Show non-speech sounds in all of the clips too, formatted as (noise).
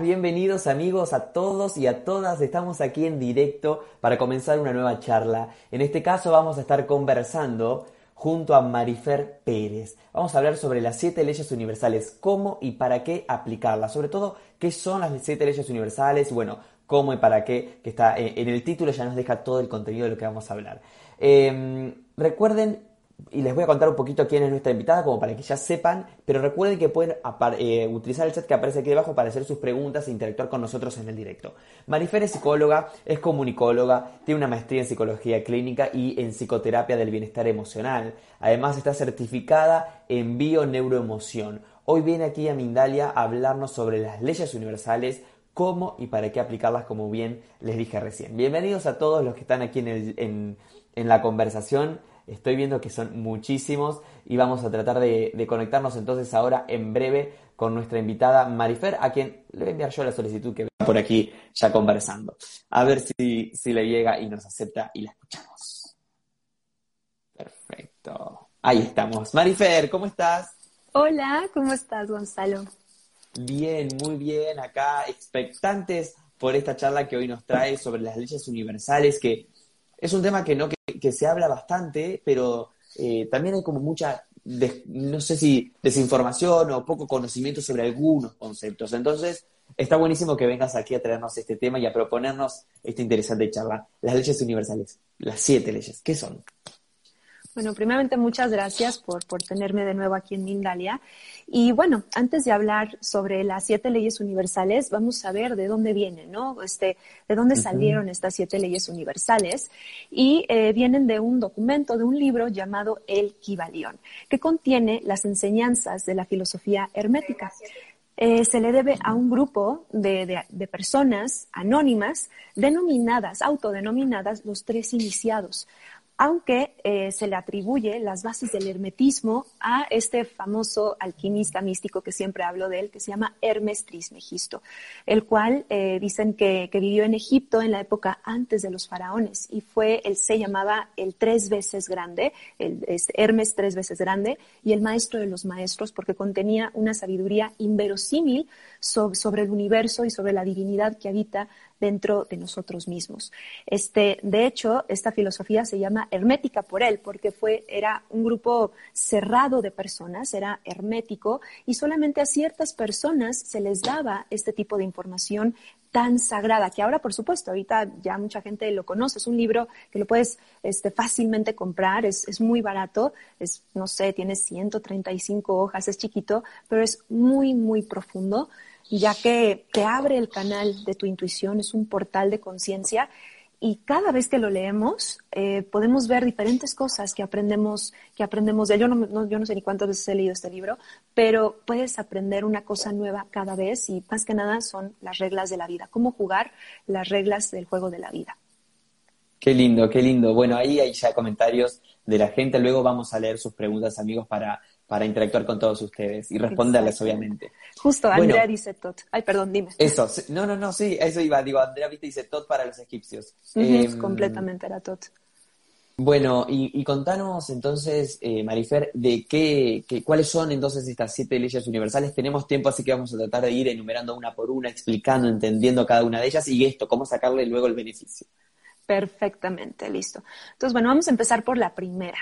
Bienvenidos amigos a todos y a todas. Estamos aquí en directo para comenzar una nueva charla. En este caso vamos a estar conversando junto a Marifer Pérez. Vamos a hablar sobre las siete leyes universales, cómo y para qué aplicarlas. Sobre todo, qué son las siete leyes universales, bueno, cómo y para qué, que está eh, en el título ya nos deja todo el contenido de lo que vamos a hablar. Eh, recuerden y les voy a contar un poquito quién es nuestra invitada, como para que ya sepan, pero recuerden que pueden eh, utilizar el chat que aparece aquí debajo para hacer sus preguntas e interactuar con nosotros en el directo. Marifer es psicóloga, es comunicóloga, tiene una maestría en psicología clínica y en psicoterapia del bienestar emocional. Además está certificada en bio-neuroemoción. Hoy viene aquí a Mindalia a hablarnos sobre las leyes universales, cómo y para qué aplicarlas, como bien les dije recién. Bienvenidos a todos los que están aquí en, el, en, en la conversación. Estoy viendo que son muchísimos y vamos a tratar de, de, conectarnos entonces ahora en breve con nuestra invitada Marifer, a quien le voy a enviar yo la solicitud que por aquí ya conversando. A ver si, si le llega y nos acepta y la escuchamos. Perfecto. Ahí estamos. Marifer, ¿cómo estás? Hola, ¿cómo estás, Gonzalo? Bien, muy bien. Acá expectantes por esta charla que hoy nos trae sobre las leyes universales, que es un tema que no que, que se habla bastante, pero eh, también hay como mucha, no sé si desinformación o poco conocimiento sobre algunos conceptos. Entonces, está buenísimo que vengas aquí a traernos este tema y a proponernos esta interesante charla. Las leyes universales, las siete leyes, ¿qué son? Bueno, primeramente muchas gracias por, por tenerme de nuevo aquí en Mindalia. Y bueno, antes de hablar sobre las siete leyes universales, vamos a ver de dónde vienen, ¿no? Este, de dónde salieron uh -huh. estas siete leyes universales. Y eh, vienen de un documento, de un libro llamado El Kibalión, que contiene las enseñanzas de la filosofía hermética. Eh, se le debe a un grupo de, de, de, personas anónimas denominadas, autodenominadas los tres iniciados aunque eh, se le atribuye las bases del hermetismo a este famoso alquimista místico que siempre hablo de él, que se llama Hermes Trismegisto, el cual eh, dicen que, vivió en Egipto en la época antes de los faraones y fue, él se llamaba el tres veces grande, el, es Hermes tres veces grande y el maestro de los maestros porque contenía una sabiduría inverosímil sobre el universo y sobre la divinidad que habita dentro de nosotros mismos. Este, de hecho, esta filosofía se llama hermética por él, porque fue, era un grupo cerrado de personas, era hermético, y solamente a ciertas personas se les daba este tipo de información tan sagrada, que ahora, por supuesto, ahorita ya mucha gente lo conoce, es un libro que lo puedes este, fácilmente comprar, es, es muy barato, es, no sé, tiene 135 hojas, es chiquito, pero es muy, muy profundo ya que te abre el canal de tu intuición, es un portal de conciencia y cada vez que lo leemos eh, podemos ver diferentes cosas que aprendemos, que aprendemos de él. Yo no, yo no sé ni cuántas veces he leído este libro, pero puedes aprender una cosa nueva cada vez y más que nada son las reglas de la vida, cómo jugar las reglas del juego de la vida. Qué lindo, qué lindo. Bueno, ahí hay ya comentarios de la gente. Luego vamos a leer sus preguntas, amigos, para para interactuar con todos ustedes y responderles, obviamente. Justo, Andrea bueno, dice Tot. Ay, perdón, dime. Eso, no, no, no, sí, eso iba. Digo, Andrea, viste, dice Tot para los egipcios. Uh -huh, eh, completamente era Tot. Bueno, y, y contanos entonces, eh, Marifer, de qué, qué, cuáles son entonces estas siete leyes universales. Tenemos tiempo, así que vamos a tratar de ir enumerando una por una, explicando, entendiendo cada una de ellas y esto, cómo sacarle luego el beneficio. Perfectamente, listo. Entonces, bueno, vamos a empezar por la primera.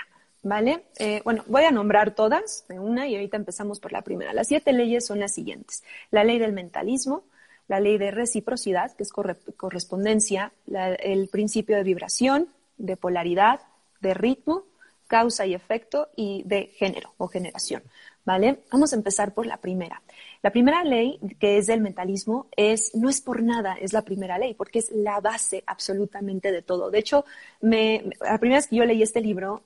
¿Vale? Eh, bueno, voy a nombrar todas de una y ahorita empezamos por la primera. Las siete leyes son las siguientes. La ley del mentalismo, la ley de reciprocidad, que es corre correspondencia, la, el principio de vibración, de polaridad, de ritmo, causa y efecto y de género o generación. ¿Vale? Vamos a empezar por la primera. La primera ley, que es del mentalismo, es, no es por nada, es la primera ley, porque es la base absolutamente de todo. De hecho, me, la primera vez que yo leí este libro,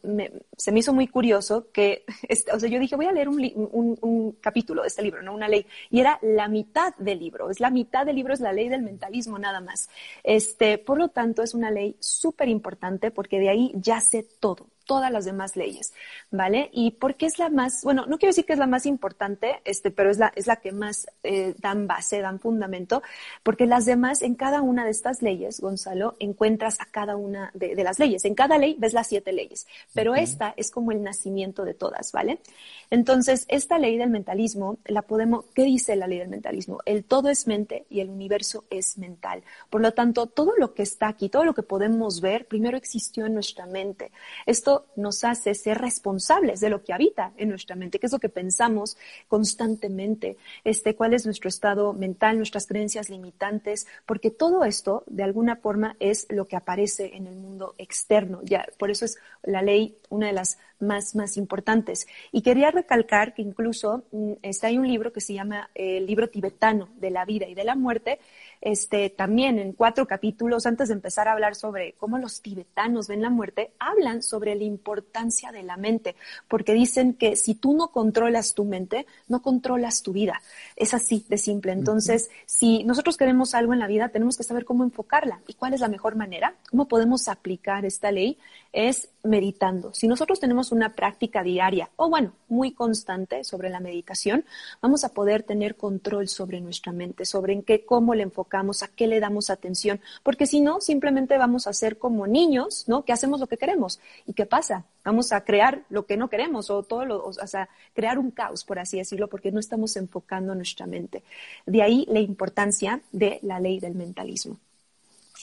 se me hizo muy curioso que, (laughs) este, o sea, yo dije, voy a leer un, un, un, capítulo de este libro, no una ley, y era la mitad del libro, es la mitad del libro, es la ley del mentalismo nada más. Este, por lo tanto, es una ley súper importante porque de ahí ya sé todo todas las demás leyes, ¿vale? Y porque es la más, bueno, no quiero decir que es la más importante, este, pero es la, es la que más eh, dan base, dan fundamento, porque las demás, en cada una de estas leyes, Gonzalo, encuentras a cada una de, las leyes. En cada ley ves las siete leyes, pero esta es como el nacimiento de todas, ¿vale? Entonces, esta ley del mentalismo, la podemos, ¿qué dice la ley del mentalismo? El todo es mente y el universo es mental. Por lo tanto, todo lo que está aquí, todo lo que podemos ver, primero existió en nuestra mente. Esto nos hace ser responsables de lo que habita en nuestra mente, qué es lo que pensamos constantemente, este, cuál es nuestro estado mental, nuestras creencias limitantes, porque todo esto, de alguna forma, es lo que aparece en el mundo externo. Ya, por eso es la ley una de las más, más importantes. Y quería recalcar que incluso mm, está hay un libro que se llama eh, el libro tibetano de la vida y de la muerte, este, también en cuatro capítulos, antes de empezar a hablar sobre cómo los tibetanos ven la muerte, hablan sobre la importancia de la mente, porque dicen que si tú no controlas tu mente, no controlas tu vida. Es así de simple. Entonces, si nosotros queremos algo en la vida, tenemos que saber cómo enfocarla. ¿Y cuál es la mejor manera? ¿Cómo podemos aplicar esta ley? Es meditando. Si nosotros tenemos una práctica diaria o bueno, muy constante sobre la meditación, vamos a poder tener control sobre nuestra mente, sobre en qué, cómo le enfocamos, a qué le damos atención, porque si no, simplemente vamos a ser como niños, ¿no? Que hacemos lo que queremos. ¿Y qué pasa? Vamos a crear lo que no queremos o todo lo, o sea, crear un caos, por así decirlo, porque no estamos enfocando nuestra mente. De ahí la importancia de la ley del mentalismo.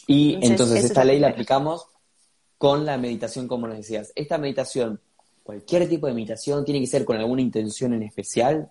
Y entonces, entonces esta ley la aplicamos con la meditación, como nos decías. Esta meditación, cualquier tipo de meditación, tiene que ser con alguna intención en especial.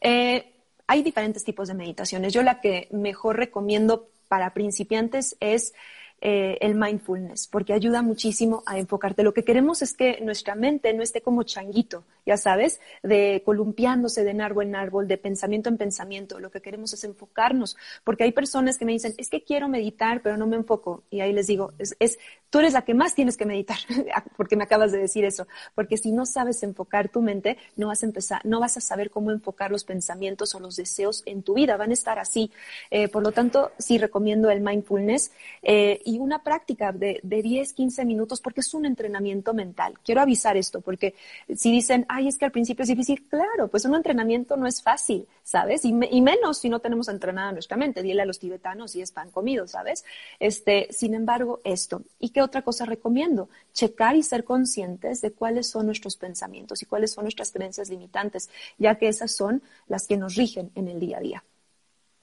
Eh, hay diferentes tipos de meditaciones. Yo la que mejor recomiendo para principiantes es eh, el mindfulness, porque ayuda muchísimo a enfocarte. Lo que queremos es que nuestra mente no esté como changuito, ya sabes, de columpiándose de árbol en árbol, de pensamiento en pensamiento. Lo que queremos es enfocarnos, porque hay personas que me dicen, es que quiero meditar, pero no me enfoco. Y ahí les digo, es, es tú eres la que más tienes que meditar, (laughs) porque me acabas de decir eso. Porque si no sabes enfocar tu mente, no vas a empezar, no vas a saber cómo enfocar los pensamientos o los deseos en tu vida, van a estar así. Eh, por lo tanto, sí recomiendo el mindfulness. Eh, y una práctica de, de 10, 15 minutos porque es un entrenamiento mental. Quiero avisar esto porque si dicen, ay, es que al principio es difícil, claro, pues un entrenamiento no es fácil, ¿sabes? Y, y menos si no tenemos entrenada nuestra mente. Dile a los tibetanos si es pan comido, ¿sabes? Este, sin embargo, esto. ¿Y qué otra cosa recomiendo? Checar y ser conscientes de cuáles son nuestros pensamientos y cuáles son nuestras creencias limitantes, ya que esas son las que nos rigen en el día a día.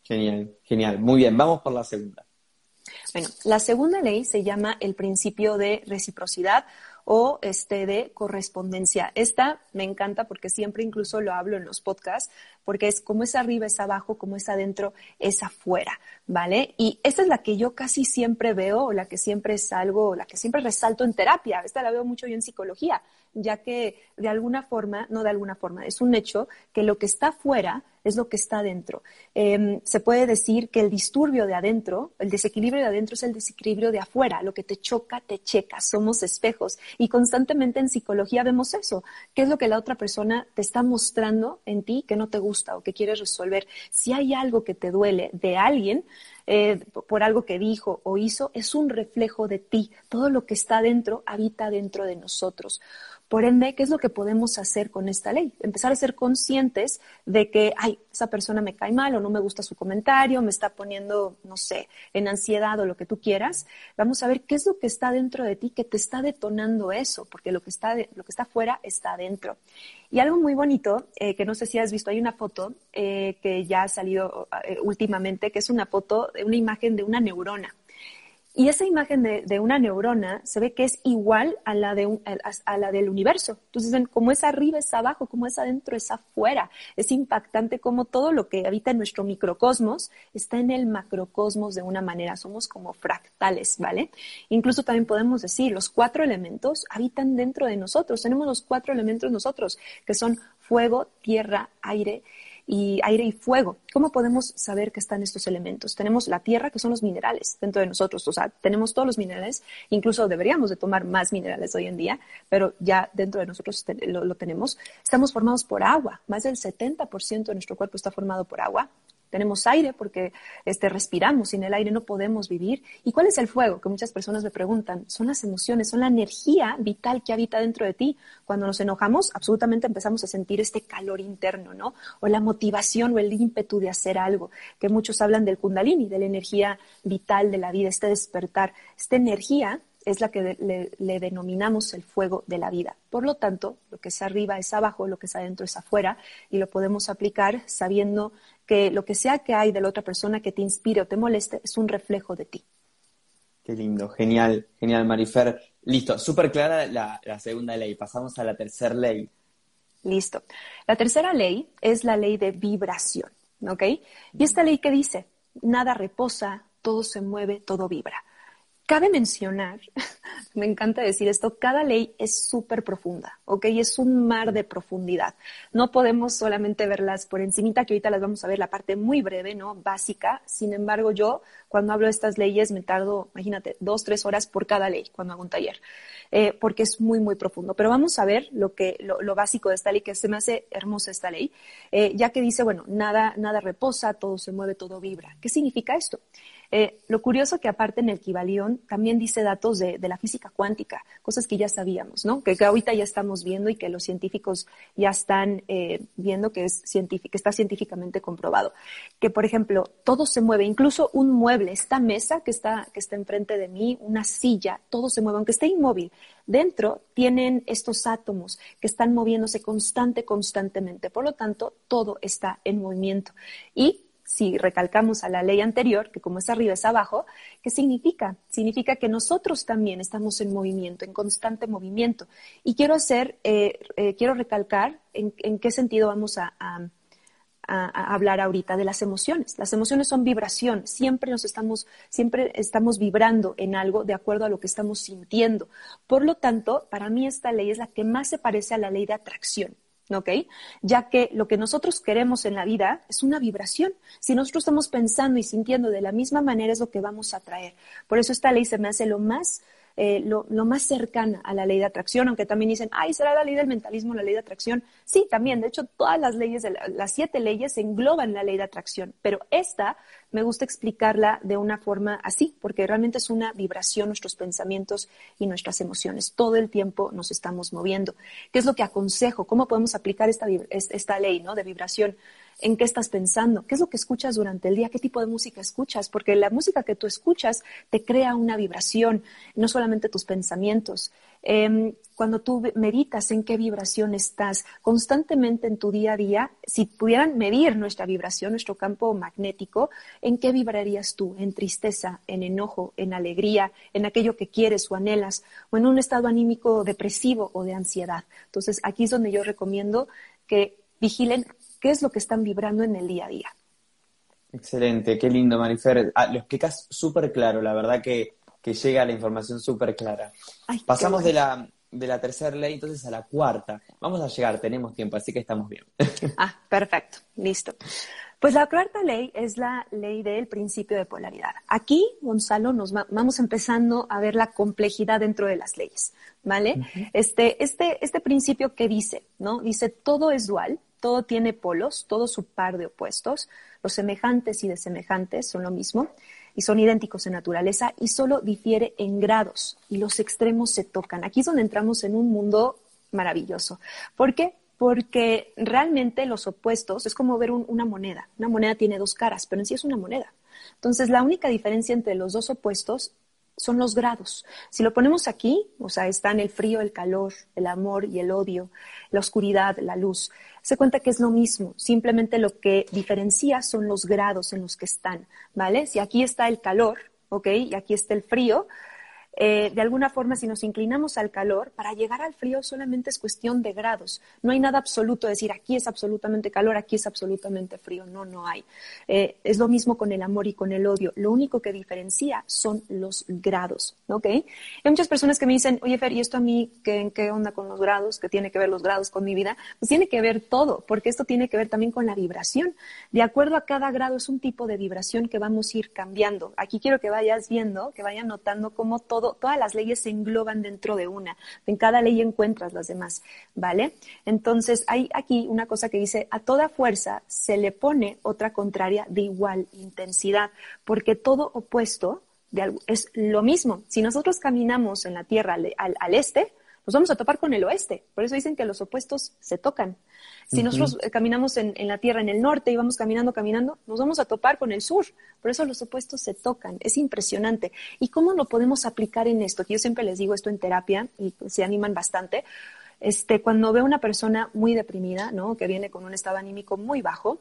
Genial, genial. Muy bien, vamos por la segunda. Bueno, la segunda ley se llama el principio de reciprocidad o este de correspondencia. Esta me encanta porque siempre incluso lo hablo en los podcasts, porque es como es arriba, es abajo, como es adentro, es afuera, ¿vale? Y esta es la que yo casi siempre veo, o la que siempre salgo, o la que siempre resalto en terapia. Esta la veo mucho yo en psicología, ya que de alguna forma, no de alguna forma, es un hecho que lo que está afuera es lo que está adentro. Em, se puede decir que el disturbio de adentro, el desequilibrio de adentro es el desequilibrio de afuera. Lo que te choca, te checa. Somos espejos. Y constantemente en psicología vemos eso. ¿Qué es lo que la otra persona te está mostrando en ti que no te gusta o que quieres resolver? Si hay algo que te duele de alguien, eh, por algo que dijo o hizo, es un reflejo de ti. Todo lo que está dentro habita dentro de nosotros. Por ende, ¿qué es lo que podemos hacer con esta ley? Empezar a ser conscientes de que, ay, esa persona me cae mal o no me gusta su comentario, me está poniendo, no sé, en ansiedad o lo que tú quieras. Vamos a ver qué es lo que está dentro de ti que te está detonando eso, porque lo que está, lo que está afuera está adentro. Y algo muy bonito, eh, que no sé si has visto, hay una foto eh, que ya ha salido eh, últimamente, que es una foto, una imagen de una neurona. Y esa imagen de, de, una neurona se ve que es igual a la, de a, la del universo. Entonces, como es arriba, es abajo, como es adentro, es afuera. Es impactante como todo lo que habita en nuestro microcosmos está en el macrocosmos de una manera. Somos como fractales, ¿vale? Incluso también podemos decir, los cuatro elementos habitan dentro de nosotros. Tenemos los cuatro elementos nosotros, que son fuego, tierra, aire y aire y fuego. ¿Cómo podemos saber que están estos elementos? Tenemos la tierra, que son los minerales dentro de nosotros, o sea, tenemos todos los minerales, incluso deberíamos de tomar más minerales hoy en día, pero ya dentro de nosotros lo, lo tenemos. Estamos formados por agua, más del 70% de nuestro cuerpo está formado por agua tenemos aire porque este, respiramos, sin el aire no podemos vivir. ¿Y cuál es el fuego? Que muchas personas me preguntan. Son las emociones, son la energía vital que habita dentro de ti. Cuando nos enojamos, absolutamente empezamos a sentir este calor interno, ¿no? O la motivación o el ímpetu de hacer algo, que muchos hablan del kundalini, de la energía vital de la vida, este despertar. Esta energía es la que le, le, denominamos el fuego de la vida. Por lo tanto, lo que es arriba es abajo, lo que es adentro es afuera, y lo podemos aplicar sabiendo que lo que sea que hay de la otra persona que te inspire o te moleste es un reflejo de ti. Qué lindo, genial, genial, Marifer. Listo, súper clara la, la, segunda ley. Pasamos a la tercera ley. Listo. La tercera ley es la ley de vibración, ¿ok? Y esta ley que dice, nada reposa, todo se mueve, todo vibra. Cabe mencionar, (laughs) me encanta decir esto, cada ley es súper profunda, ¿ok? Es un mar de profundidad. No podemos solamente verlas por encimita, que ahorita las vamos a ver la parte muy breve, ¿no? Básica. Sin embargo, yo cuando hablo de estas leyes me tardo, imagínate, dos, tres horas por cada ley cuando hago un taller, eh, porque es muy, muy profundo. Pero vamos a ver lo, que, lo, lo básico de esta ley, que se me hace hermosa esta ley, eh, ya que dice, bueno, nada, nada reposa, todo se mueve, todo vibra. ¿Qué significa esto? Eh, lo curioso que aparte en el Kibalión también dice datos de, de, la física cuántica, cosas que ya sabíamos, ¿no? Que, que, ahorita ya estamos viendo y que los científicos ya están eh, viendo que, es que está científicamente comprobado. Que, por ejemplo, todo se mueve, incluso un mueble, esta mesa que está, que está enfrente de mí, una silla, todo se mueve, aunque esté inmóvil. Dentro tienen estos átomos que están moviéndose constante, constantemente. Por lo tanto, todo está en movimiento. Y si recalcamos a la ley anterior, que como es arriba es abajo, ¿qué significa? Significa que nosotros también estamos en movimiento, en constante movimiento. Y quiero hacer, eh, eh, quiero recalcar en, qué sentido vamos a, a, hablar ahorita de las emociones. Las emociones son vibración, siempre nos estamos, siempre estamos vibrando en algo de acuerdo a lo que estamos sintiendo. Por lo tanto, para mí esta ley es la que más se parece a la ley de atracción. ¿Ok? Ya que lo que nosotros queremos en la vida es una vibración. Si nosotros estamos pensando y sintiendo de la misma manera es lo que vamos a traer. Por eso esta ley se me hace lo más eh, lo, lo, más cercana a la ley de atracción, aunque también dicen, ay, será la ley del mentalismo, la ley de atracción. Sí, también, de hecho, todas las leyes, las siete leyes engloban la ley de atracción, pero esta me gusta explicarla de una forma así, porque realmente es una vibración, nuestros pensamientos y nuestras emociones. Todo el tiempo nos estamos moviendo. ¿Qué es lo que aconsejo? ¿Cómo podemos aplicar esta, esta ley ¿no? de vibración? En qué estás pensando, qué es lo que escuchas durante el día, qué tipo de música escuchas, porque la música que tú escuchas te crea una vibración, no solamente tus pensamientos. Eh, cuando tú meditas en qué vibración estás constantemente en tu día a día, si pudieran medir nuestra vibración, nuestro campo magnético, ¿en qué vibrarías tú? ¿En tristeza, en enojo, en alegría, en aquello que quieres o anhelas, o en un estado anímico depresivo o de ansiedad? Entonces, aquí es donde yo recomiendo que vigilen qué es lo que están vibrando en el día a día. Excelente, qué lindo, Marifer. Ah, lo explicas súper claro, la verdad que, que llega la información súper clara. Ay, Pasamos de la, de la tercera ley entonces a la cuarta. Vamos a llegar, tenemos tiempo, así que estamos bien. (laughs) Ah, perfecto, listo. Pues la cuarta ley es la ley del principio de polaridad. Aquí, Gonzalo, nos va, vamos empezando a ver la complejidad dentro de las leyes, ¿vale? Uh -huh. Este, este, este principio que dice, ¿no? Dice todo es dual, todo tiene polos, todo su par de opuestos. Los semejantes y desemejantes son lo mismo y son idénticos en naturaleza y solo difiere en grados y los extremos se tocan. Aquí es donde entramos en un mundo maravilloso. ¿Por qué? Porque realmente los opuestos es como ver un, una moneda. Una moneda tiene dos caras, pero en sí es una moneda. Entonces, la única diferencia entre los dos opuestos son los grados. Si lo ponemos aquí, o sea, están el frío, el calor, el amor y el odio, la oscuridad, la luz, se cuenta que es lo mismo, simplemente lo que diferencia son los grados en los que están, ¿vale? Si aquí está el calor, ¿ok? Y aquí está el frío. Eh, de alguna forma, si nos inclinamos al calor, para llegar al frío solamente es cuestión de grados. No hay nada absoluto, decir aquí es absolutamente calor, aquí es absolutamente frío. No, no hay. Eh, es lo mismo con el amor y con el odio. Lo único que diferencia son los grados, ¿ok? Hay muchas personas que me dicen, oye, Fer, ¿y esto a mí qué, qué onda con los grados? ¿Qué tiene que ver los grados con mi vida? Pues tiene que ver todo, porque esto tiene que ver también con la vibración. De acuerdo a cada grado es un tipo de vibración que vamos a ir cambiando. Aquí quiero que vayas viendo, que vayan notando cómo todo todas las leyes se engloban dentro de una. En cada ley encuentras las demás, ¿vale? Entonces, hay aquí una cosa que dice, a toda fuerza se le pone otra contraria de igual intensidad, porque todo opuesto es lo mismo. Si nosotros caminamos en la Tierra al este, nos vamos a topar con el oeste. Por eso dicen que los opuestos se tocan. Si nosotros eh, caminamos en, la Tierra en el norte y vamos caminando, caminando, nos vamos a topar con el sur. Por eso los opuestos se tocan. Es impresionante. ¿Y cómo lo podemos aplicar en esto? Que yo siempre les digo esto en terapia y se animan bastante. Este, cuando veo una persona muy deprimida, ¿no? Que viene con un estado anímico muy bajo,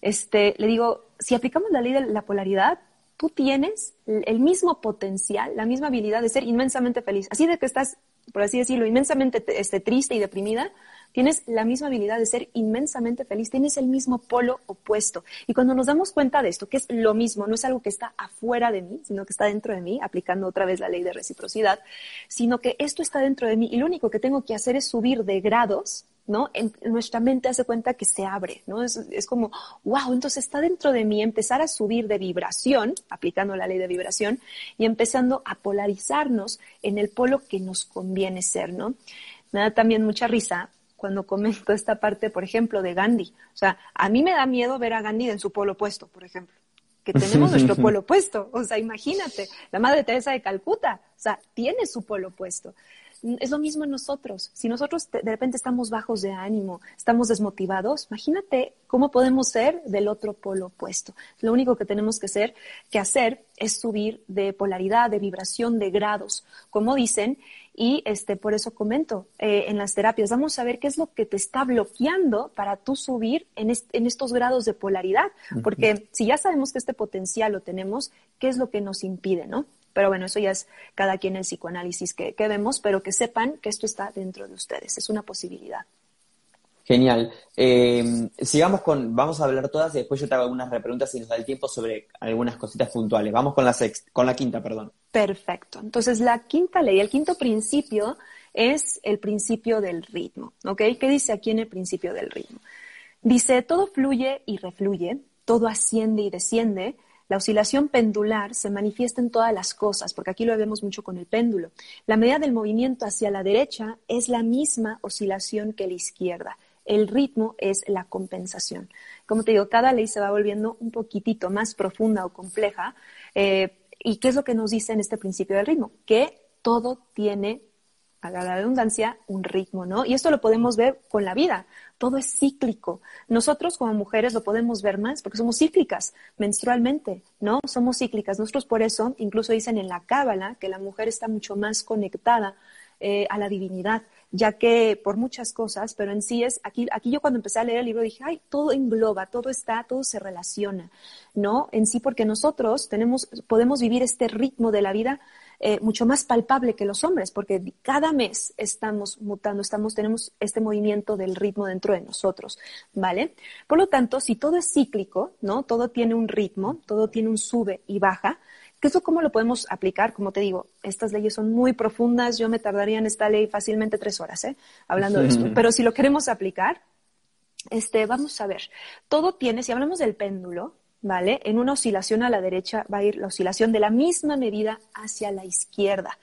este, le digo, si aplicamos la ley de la polaridad, tú tienes el mismo potencial, la misma habilidad de ser inmensamente feliz. Así de que estás por así decirlo, inmensamente este, triste y deprimida, tienes la misma habilidad de ser inmensamente feliz, tienes el mismo polo opuesto. Y cuando nos damos cuenta de esto, que es lo mismo, no es algo que está afuera de mí, sino que está dentro de mí, aplicando otra vez la ley de reciprocidad, sino que esto está dentro de mí y lo único que tengo que hacer es subir de grados ¿no? En, nuestra mente hace cuenta que se abre, ¿no? Es, es, como, wow, entonces está dentro de mí empezar a subir de vibración, aplicando la ley de vibración, y empezando a polarizarnos en el polo que nos conviene ser, ¿no? Me da también mucha risa cuando comento esta parte, por ejemplo, de Gandhi. O sea, a mí me da miedo ver a Gandhi en su polo opuesto, por ejemplo que tenemos (laughs) nuestro polo opuesto. O sea, imagínate, la Madre Teresa de Calcuta, o sea, tiene su polo opuesto. Es lo mismo en nosotros. Si nosotros de repente estamos bajos de ánimo, estamos desmotivados, imagínate cómo podemos ser del otro polo opuesto. Lo único que tenemos que, ser, que hacer es subir de polaridad, de vibración, de grados, como dicen, y este, por eso comento eh, en las terapias, vamos a ver qué es lo que te está bloqueando para tú subir en, en estos grados de polaridad, porque si ya sabemos que este potencial lo tenemos, ¿qué es lo que nos impide, no? Pero bueno, eso ya es cada quien el psicoanálisis que, vemos, pero que sepan que esto está dentro de ustedes, es una posibilidad. Genial. Eh, sigamos con, vamos a hablar todas y después yo te hago algunas repreguntas si nos da el tiempo sobre algunas cositas puntuales. Vamos con la con la quinta, perdón. Perfecto. Entonces, la quinta ley, el quinto principio es el principio del ritmo, ¿ok? ¿Qué dice aquí en el principio del ritmo? Dice, todo fluye y refluye, todo asciende y desciende, la oscilación pendular se manifiesta en todas las cosas, porque aquí lo vemos mucho con el péndulo. La medida del movimiento hacia la derecha es la misma oscilación que la izquierda. El ritmo es la compensación. Como te digo, cada ley se va volviendo un poquitito más profunda o compleja. Eh, ¿Y qué es lo que nos dice en este principio del ritmo? Que todo tiene a la redundancia, un ritmo, ¿no? Y esto lo podemos ver con la vida. Todo es cíclico. Nosotros como mujeres lo podemos ver más porque somos cíclicas menstrualmente, ¿no? Somos cíclicas. Nosotros por eso, incluso dicen en la Cábala, que la mujer está mucho más conectada eh, a la divinidad, ya que por muchas cosas, pero en sí es, aquí, aquí yo cuando empecé a leer el libro dije, ay, todo engloba, todo está, todo se relaciona, ¿no? En sí porque nosotros tenemos, podemos vivir este ritmo de la vida eh, mucho más palpable que los hombres, porque cada mes estamos mutando, estamos, tenemos este movimiento del ritmo dentro de nosotros, ¿vale? Por lo tanto, si todo es cíclico, ¿no? Todo tiene un ritmo, todo tiene un sube y baja, ¿Qué eso cómo lo podemos aplicar? Como te digo, estas leyes son muy profundas, yo me tardaría en esta ley fácilmente tres horas, ¿eh? Hablando de esto. Pero si lo queremos aplicar, este, vamos a ver, todo tiene, si hablamos del péndulo, ¿vale? En una oscilación a la derecha va a ir la oscilación de la misma medida hacia la izquierda.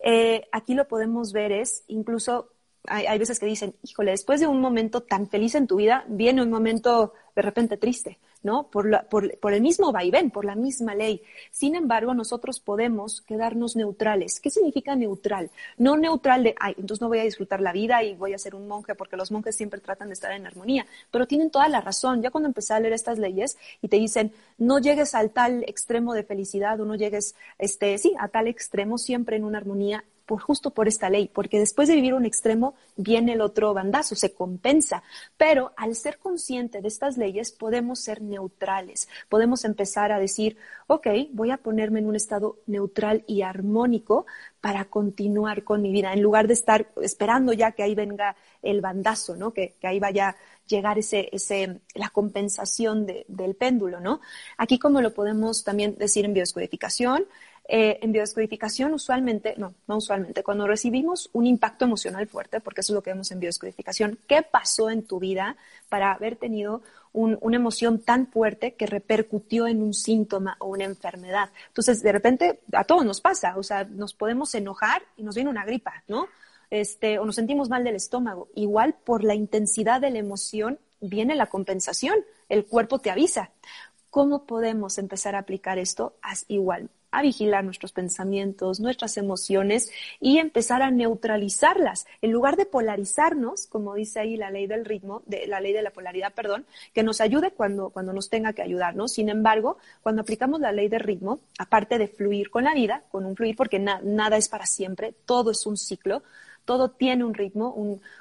Eh, aquí lo podemos ver es incluso hay, hay, veces que dicen, híjole, después de un momento tan feliz en tu vida, viene un momento de repente triste. ¿No? Por, la, por, el mismo vaivén, por la misma ley. Sin embargo, nosotros podemos quedarnos neutrales. ¿Qué significa neutral? No neutral de, ay, entonces no voy a disfrutar la vida y voy a ser un monje, porque los monjes siempre tratan de estar en armonía, pero tienen toda la razón. Ya cuando empecé a leer estas leyes y te dicen, no llegues al tal extremo de felicidad o no llegues, este, sí, a tal extremo, siempre en una armonía por justo por esta ley, porque después de vivir un extremo viene el otro bandazo, se compensa. Pero al ser consciente de estas leyes podemos ser neutrales, podemos empezar a decir, ok, voy a ponerme en un estado neutral y armónico para continuar con mi vida, en lugar de estar esperando ya que ahí venga el bandazo, ¿no? Que, que ahí vaya llegar ese, ese, la compensación de, del péndulo, ¿no? Aquí como lo podemos también decir en biodescodificación, eh, en biodescodificación, usualmente, no, no usualmente, cuando recibimos un impacto emocional fuerte, porque eso es lo que vemos en biodescodificación, ¿qué pasó en tu vida para haber tenido un, una emoción tan fuerte que repercutió en un síntoma o una enfermedad? Entonces, de repente, a todos nos pasa, o sea, nos podemos enojar y nos viene una gripa, ¿no? Este, o nos sentimos mal del estómago. Igual por la intensidad de la emoción viene la compensación, el cuerpo te avisa. ¿Cómo podemos empezar a aplicar esto? Haz igual, a vigilar nuestros pensamientos, nuestras emociones y empezar a neutralizarlas. En lugar de polarizarnos, como dice ahí la ley del ritmo, de, la ley de la polaridad, perdón, que nos ayude cuando, cuando nos tenga que ayudarnos. Sin embargo, cuando aplicamos la ley del ritmo, aparte de fluir con la vida, con un fluir, porque nada es para siempre, todo es un ciclo, todo tiene un ritmo,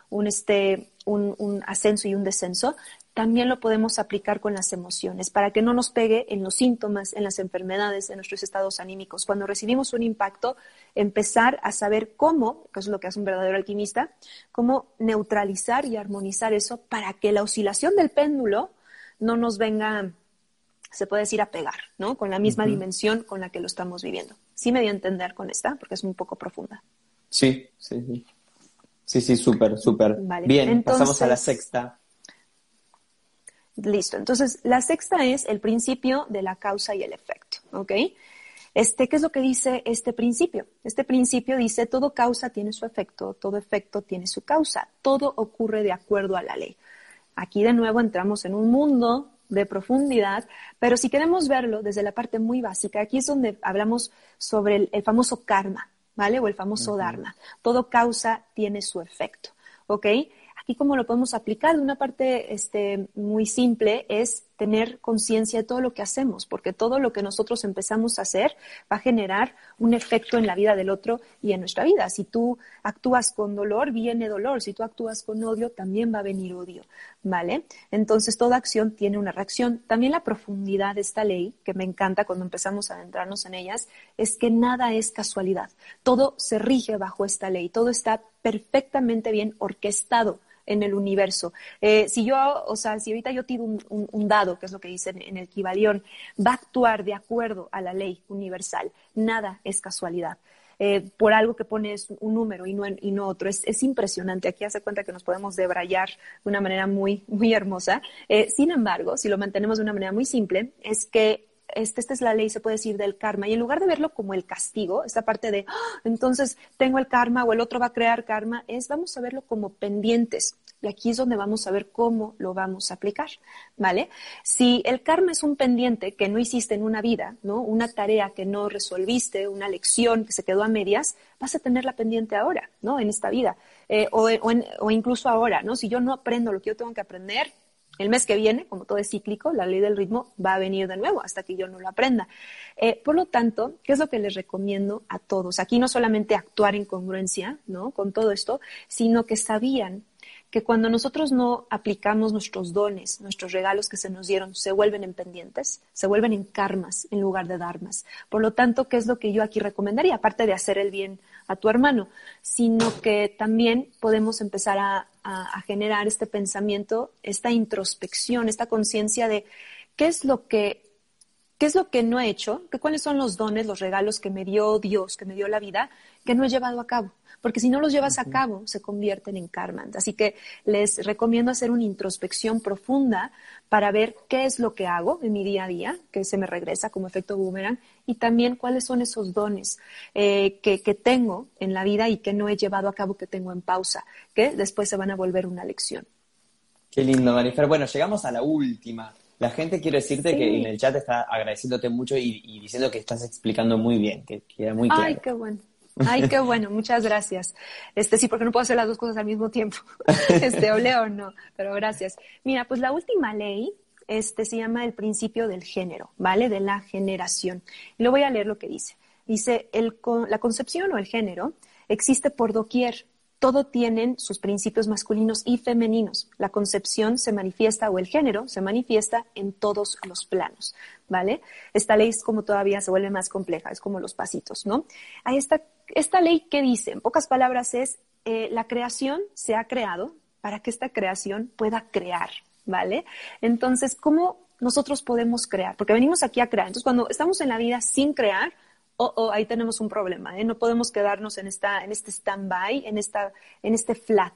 un, este, un, ascenso y un descenso, también lo podemos aplicar con las emociones para que no nos pegue en los síntomas, en las enfermedades, en nuestros estados anímicos. Cuando recibimos un impacto, empezar a saber cómo, que es lo que hace un verdadero alquimista, cómo neutralizar y armonizar eso para que la oscilación del péndulo no nos venga, se puede decir, a pegar, ¿no? Con la misma uh -huh. dimensión con la que lo estamos viviendo. Sí me dio a entender con esta, porque es un poco profunda. Sí, sí, sí. Sí, sí, súper, súper. Vale. Bien, Entonces, pasamos a la sexta. Listo. Entonces, la sexta es el principio de la causa y el efecto, ¿ok? Este, ¿Qué es lo que dice este principio? Este principio dice, todo causa tiene su efecto, todo efecto tiene su causa, todo ocurre de acuerdo a la ley. Aquí de nuevo entramos en un mundo de profundidad, pero si queremos verlo desde la parte muy básica, aquí es donde hablamos sobre el, el famoso karma, ¿vale? O el famoso uh -huh. dharma. Todo causa tiene su efecto, ¿ok? Aquí como lo podemos aplicar una parte este, muy simple es tener conciencia de todo lo que hacemos, porque todo lo que nosotros empezamos a hacer va a generar un efecto en la vida del otro y en nuestra vida. Si tú actúas con dolor, viene dolor. Si tú actúas con odio, también va a venir odio, ¿vale? Entonces toda acción tiene una reacción. También la profundidad de esta ley, que me encanta cuando empezamos a adentrarnos en ellas, es que nada es casualidad. Todo se rige bajo esta ley, todo está perfectamente bien orquestado en el universo. Eh, si yo, o sea, si ahorita yo tiro un, dado, que es lo que dice en, en el Kibalión, va a actuar de acuerdo a la ley universal. Nada es casualidad. Eh, por algo que pones un número y no, y no otro. Es, es, impresionante. Aquí hace cuenta que nos podemos debrayar de una manera muy, muy hermosa. Eh, sin embargo, si lo mantenemos de una manera muy simple, es que este, esta es la ley, se puede decir, del karma. Y en lugar de verlo como el castigo, esta parte de, ¡Oh! entonces tengo el karma o el otro va a crear karma, es vamos a verlo como pendientes. Y aquí es donde vamos a ver cómo lo vamos a aplicar, ¿vale? Si el karma es un pendiente que no hiciste en una vida, ¿no? Una tarea que no resolviste, una lección que se quedó a medias, vas a tenerla pendiente ahora, ¿no? En esta vida. Eh, o incluso ahora, ¿no? Si yo no aprendo lo que yo tengo que aprender, el mes que viene, como todo es cíclico, la ley del ritmo va a venir de nuevo hasta que yo no lo aprenda. Eh, por lo tanto, ¿qué es lo que les recomiendo a todos? Aquí no solamente actuar en congruencia ¿no? con todo esto, sino que sabían que cuando nosotros no aplicamos nuestros dones, nuestros regalos que se nos dieron, se vuelven en pendientes, se vuelven en karmas en lugar de dharmas. Por lo tanto, ¿qué es lo que yo aquí recomendaría? Aparte de hacer el bien a tu hermano, sino que también podemos empezar a, generar este pensamiento, esta introspección, esta conciencia de qué es lo que ¿Qué es lo que no he hecho? ¿Qué, ¿Cuáles son los dones, los regalos que me dio Dios, que me dio la vida, que no he llevado a cabo? Porque si no los llevas a cabo, se convierten en karma. Así que les recomiendo hacer una introspección profunda para ver qué es lo que hago en mi día a día, que se me regresa como efecto boomerang, y también cuáles son esos dones eh, que, que tengo en la vida y que no he llevado a cabo, que tengo en pausa, que después se van a volver una lección. Qué lindo, Marifer. Bueno, llegamos a la última. La gente quiere decirte sí. que en el chat está agradeciéndote mucho y, y, diciendo que estás explicando muy bien, que queda muy claro. Ay, qué bueno. Ay, qué (laughs) bueno, muchas gracias. Este sí, porque no puedo hacer las dos cosas al mismo tiempo. (laughs) Este, o leo o no, pero gracias. Mira, pues la última ley este se llama el principio del género, ¿vale? De la generación. Y lo voy a leer lo que dice. Dice, el, la concepción o el género existe por doquier. Todo tienen sus principios masculinos y femeninos. La concepción se manifiesta o el género se manifiesta en todos los planos, ¿vale? Esta ley es como todavía se vuelve más compleja, es como los pasitos, ¿no? Hay esta, esta ley que dice, en pocas palabras, es eh, la creación se ha creado para que esta creación pueda crear, ¿vale? Entonces, ¿cómo nosotros podemos crear? Porque venimos aquí a crear. Entonces, cuando estamos en la vida sin crear, oh, oh, ahí tenemos un problema, ¿eh? No podemos quedarnos en, esta, en este stand-by, en, esta, en este flat,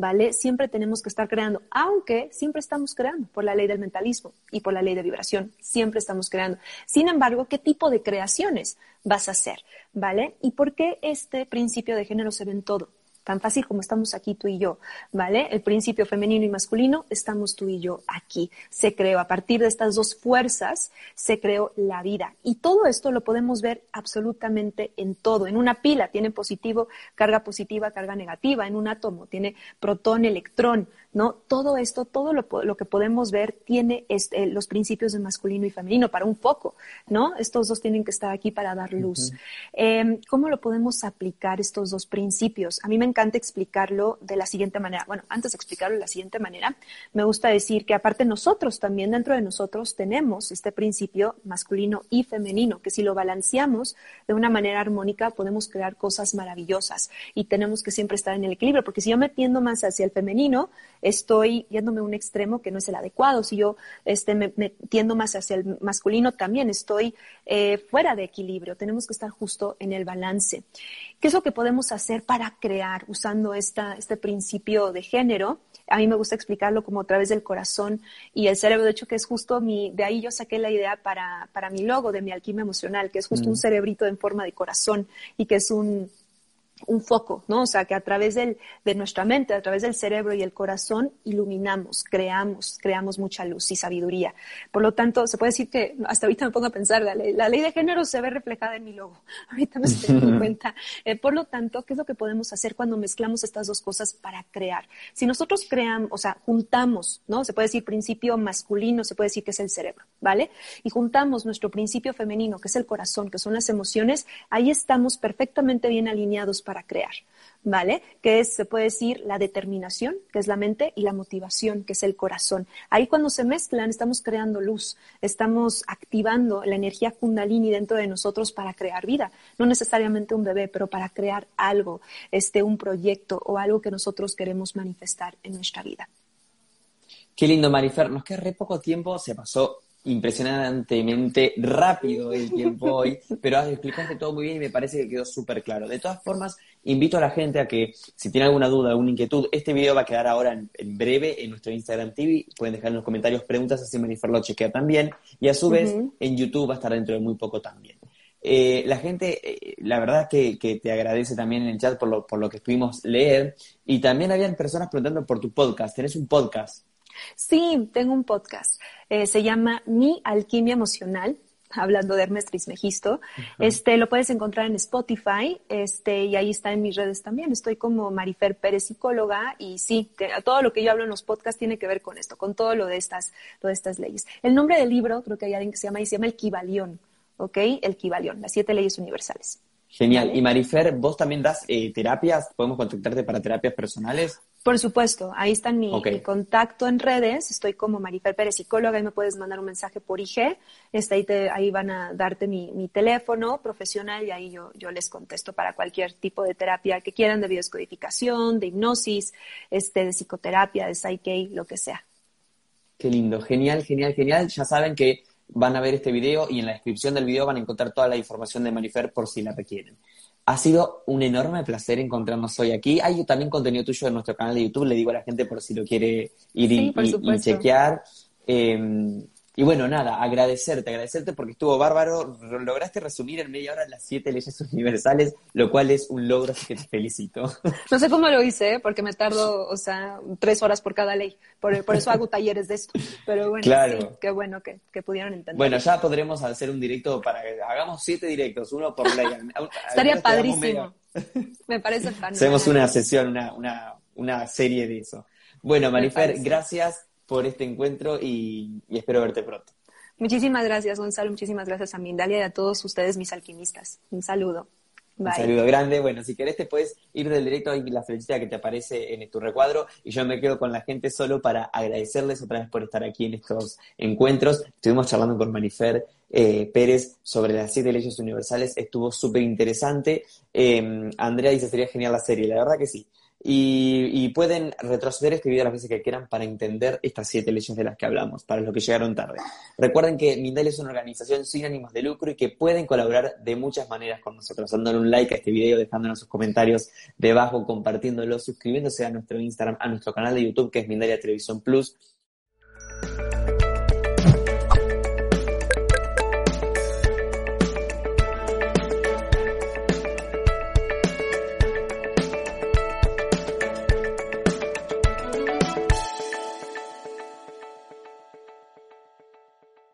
¿vale? Siempre tenemos que estar creando, aunque siempre estamos creando por la ley del mentalismo y por la ley de vibración, siempre estamos creando. Sin embargo, ¿qué tipo de creaciones vas a hacer, ¿vale? ¿Y por qué este principio de género se ve en todo? Tan fácil como estamos aquí tú y yo, ¿vale? El principio femenino y masculino, estamos tú y yo aquí. Se creó, a partir de estas dos fuerzas, se creó la vida. Y todo esto lo podemos ver absolutamente en todo. En una pila tiene positivo, carga positiva, carga negativa. En un átomo tiene protón, electrón, ¿no? Todo esto, todo lo, que podemos ver tiene este, los principios de masculino y femenino para un foco, ¿no? Estos dos tienen que estar aquí para dar luz. Em, ¿Cómo lo podemos aplicar estos dos principios? A mí me encanta explicarlo de la siguiente manera. Bueno, antes de explicarlo de la siguiente manera, me gusta decir que aparte nosotros también dentro de nosotros tenemos este principio masculino y femenino, que si lo balanceamos de una manera armónica podemos crear cosas maravillosas y tenemos que siempre estar en el equilibrio, porque si yo me tiendo más hacia el femenino, estoy yéndome a un extremo que no es el adecuado. Si yo este, me, tiendo más hacia el masculino, también estoy eh, fuera de equilibrio. Tenemos que estar justo en el balance. ¿Qué es lo que podemos hacer para crear usando esta, este principio de género? A mí me gusta explicarlo como a través del corazón y el cerebro. De hecho, que es justo mi, de ahí yo saqué la idea para, para mi logo de mi alquimia emocional, que es justo un mm. cerebrito en forma de corazón y que es un, un foco, ¿no? O sea, que a través del, de nuestra mente, a través del cerebro y el corazón, iluminamos, creamos, creamos mucha luz y sabiduría. Por lo tanto, se puede decir que hasta ahorita me pongo a pensar, la ley, la ley de género se ve reflejada en mi logo. (laughs) Ahorita me estoy dando cuenta. Eh, por lo tanto, ¿qué es lo que podemos hacer cuando mezclamos estas dos cosas para crear? Si nosotros creamos, o sea, juntamos, ¿no? Se puede decir principio masculino, se puede decir que es el cerebro, ¿vale? Y juntamos nuestro principio femenino, que es el corazón, que son las emociones, ahí estamos perfectamente bien alineados para crear, ¿vale? Que es, se puede decir, la determinación, que es la mente, y la motivación, que es el corazón. Ahí cuando se mezclan, estamos creando luz, estamos activando la energía kundalini dentro de nosotros para crear vida. No necesariamente un bebé, pero para crear algo, este, un proyecto o algo que nosotros queremos manifestar en nuestra vida. Qué lindo, Marifer. Nos queda re poco tiempo, se pasó impresionantemente rápido el tiempo hoy, pero explicaste todo muy bien y me parece que quedó súper claro. De todas formas, invito a la gente a que si tiene alguna duda, alguna inquietud, este video va a quedar ahora en, breve en nuestro Instagram TV, pueden dejar en los comentarios preguntas, así Manifer lo chequea también, y a su vez en YouTube va a estar dentro de muy poco también. Eh, la gente, eh, la verdad que, que, te agradece también en el chat por lo, por lo que pudimos leer, y también habían personas preguntando por tu podcast, tenés un podcast. Sí, tengo un podcast. Eh, se llama Mi Alquimia Emocional hablando de Hermes Trismegisto. Este, lo puedes encontrar en Spotify, este, y ahí está en mis redes también. Estoy como Marifer Pérez, psicóloga, y sí, todo lo que yo hablo en los podcasts tiene que ver con esto, con todo lo de estas, lo de estas leyes. El nombre del libro, creo que hay alguien que se llama, y se llama El Kibalión, ¿ok? El Kibalión, las siete leyes universales. Genial. Y Marifer, ¿vos también das eh, terapias? ¿Podemos contactarte para terapias personales? Por supuesto, ahí está mi, contacto en redes, estoy como Marifer Pérez, psicóloga, y me puedes mandar un mensaje por IG, este, ahí, te, ahí van a darte mi, mi, teléfono profesional y ahí yo, yo les contesto para cualquier tipo de terapia que quieran, de biodescodificación, de hipnosis, este, de psicoterapia, de psyche, lo que sea. Qué lindo, genial, genial, genial. Ya saben que van a ver este video y en la descripción del video van a encontrar toda la información de Marifer por si la requieren. Ha sido un enorme placer encontrarnos hoy aquí. Hay también contenido tuyo en nuestro canal de YouTube, le digo a la gente por si lo quiere ir y, chequear. Em, y bueno, nada, agradecerte, agradecerte porque estuvo bárbaro. Lograste resumir en media hora las siete leyes universales, lo cual es un logro, así que te felicito. (laughs) No sé cómo lo hice, ¿eh? porque me tardo, o sea, tres horas por cada ley. Por, eso hago talleres de esto. Pero bueno, sí, qué bueno que, pudieron entender. Bueno, ya podremos hacer un directo para que hagamos siete directos, uno por ley. Estaría padrísimo. Me parece (laughs) fan. Hacemos una sesión, una, una, una serie de eso. Bueno, Marifer, gracias por este encuentro y, espero verte pronto. Muchísimas gracias, Gonzalo. Muchísimas gracias a Mindalia y a todos ustedes, mis alquimistas. Un saludo. Un saludo grande. Bueno, si querés te puedes ir del directo ahí la flechita que te aparece en tu recuadro y yo me quedo con la gente solo para agradecerles otra vez por estar aquí en estos encuentros. Estuvimos charlando con Marifer eh, Pérez sobre las siete leyes universales. Estuvo súper interesante. Eh, Andrea dice, sería genial la serie. La verdad que sí. Y, pueden retroceder este video las veces que quieran para entender estas siete leyes de las que hablamos, para los que llegaron tarde. Recuerden que Mindalia es una organización sin ánimos de lucro y que pueden colaborar de muchas maneras con nosotros, dándole un like a este video, dejándonos sus comentarios debajo, compartiéndolo, suscribiéndose a nuestro Instagram, a nuestro canal de YouTube que es Mindalia Televisión Plus.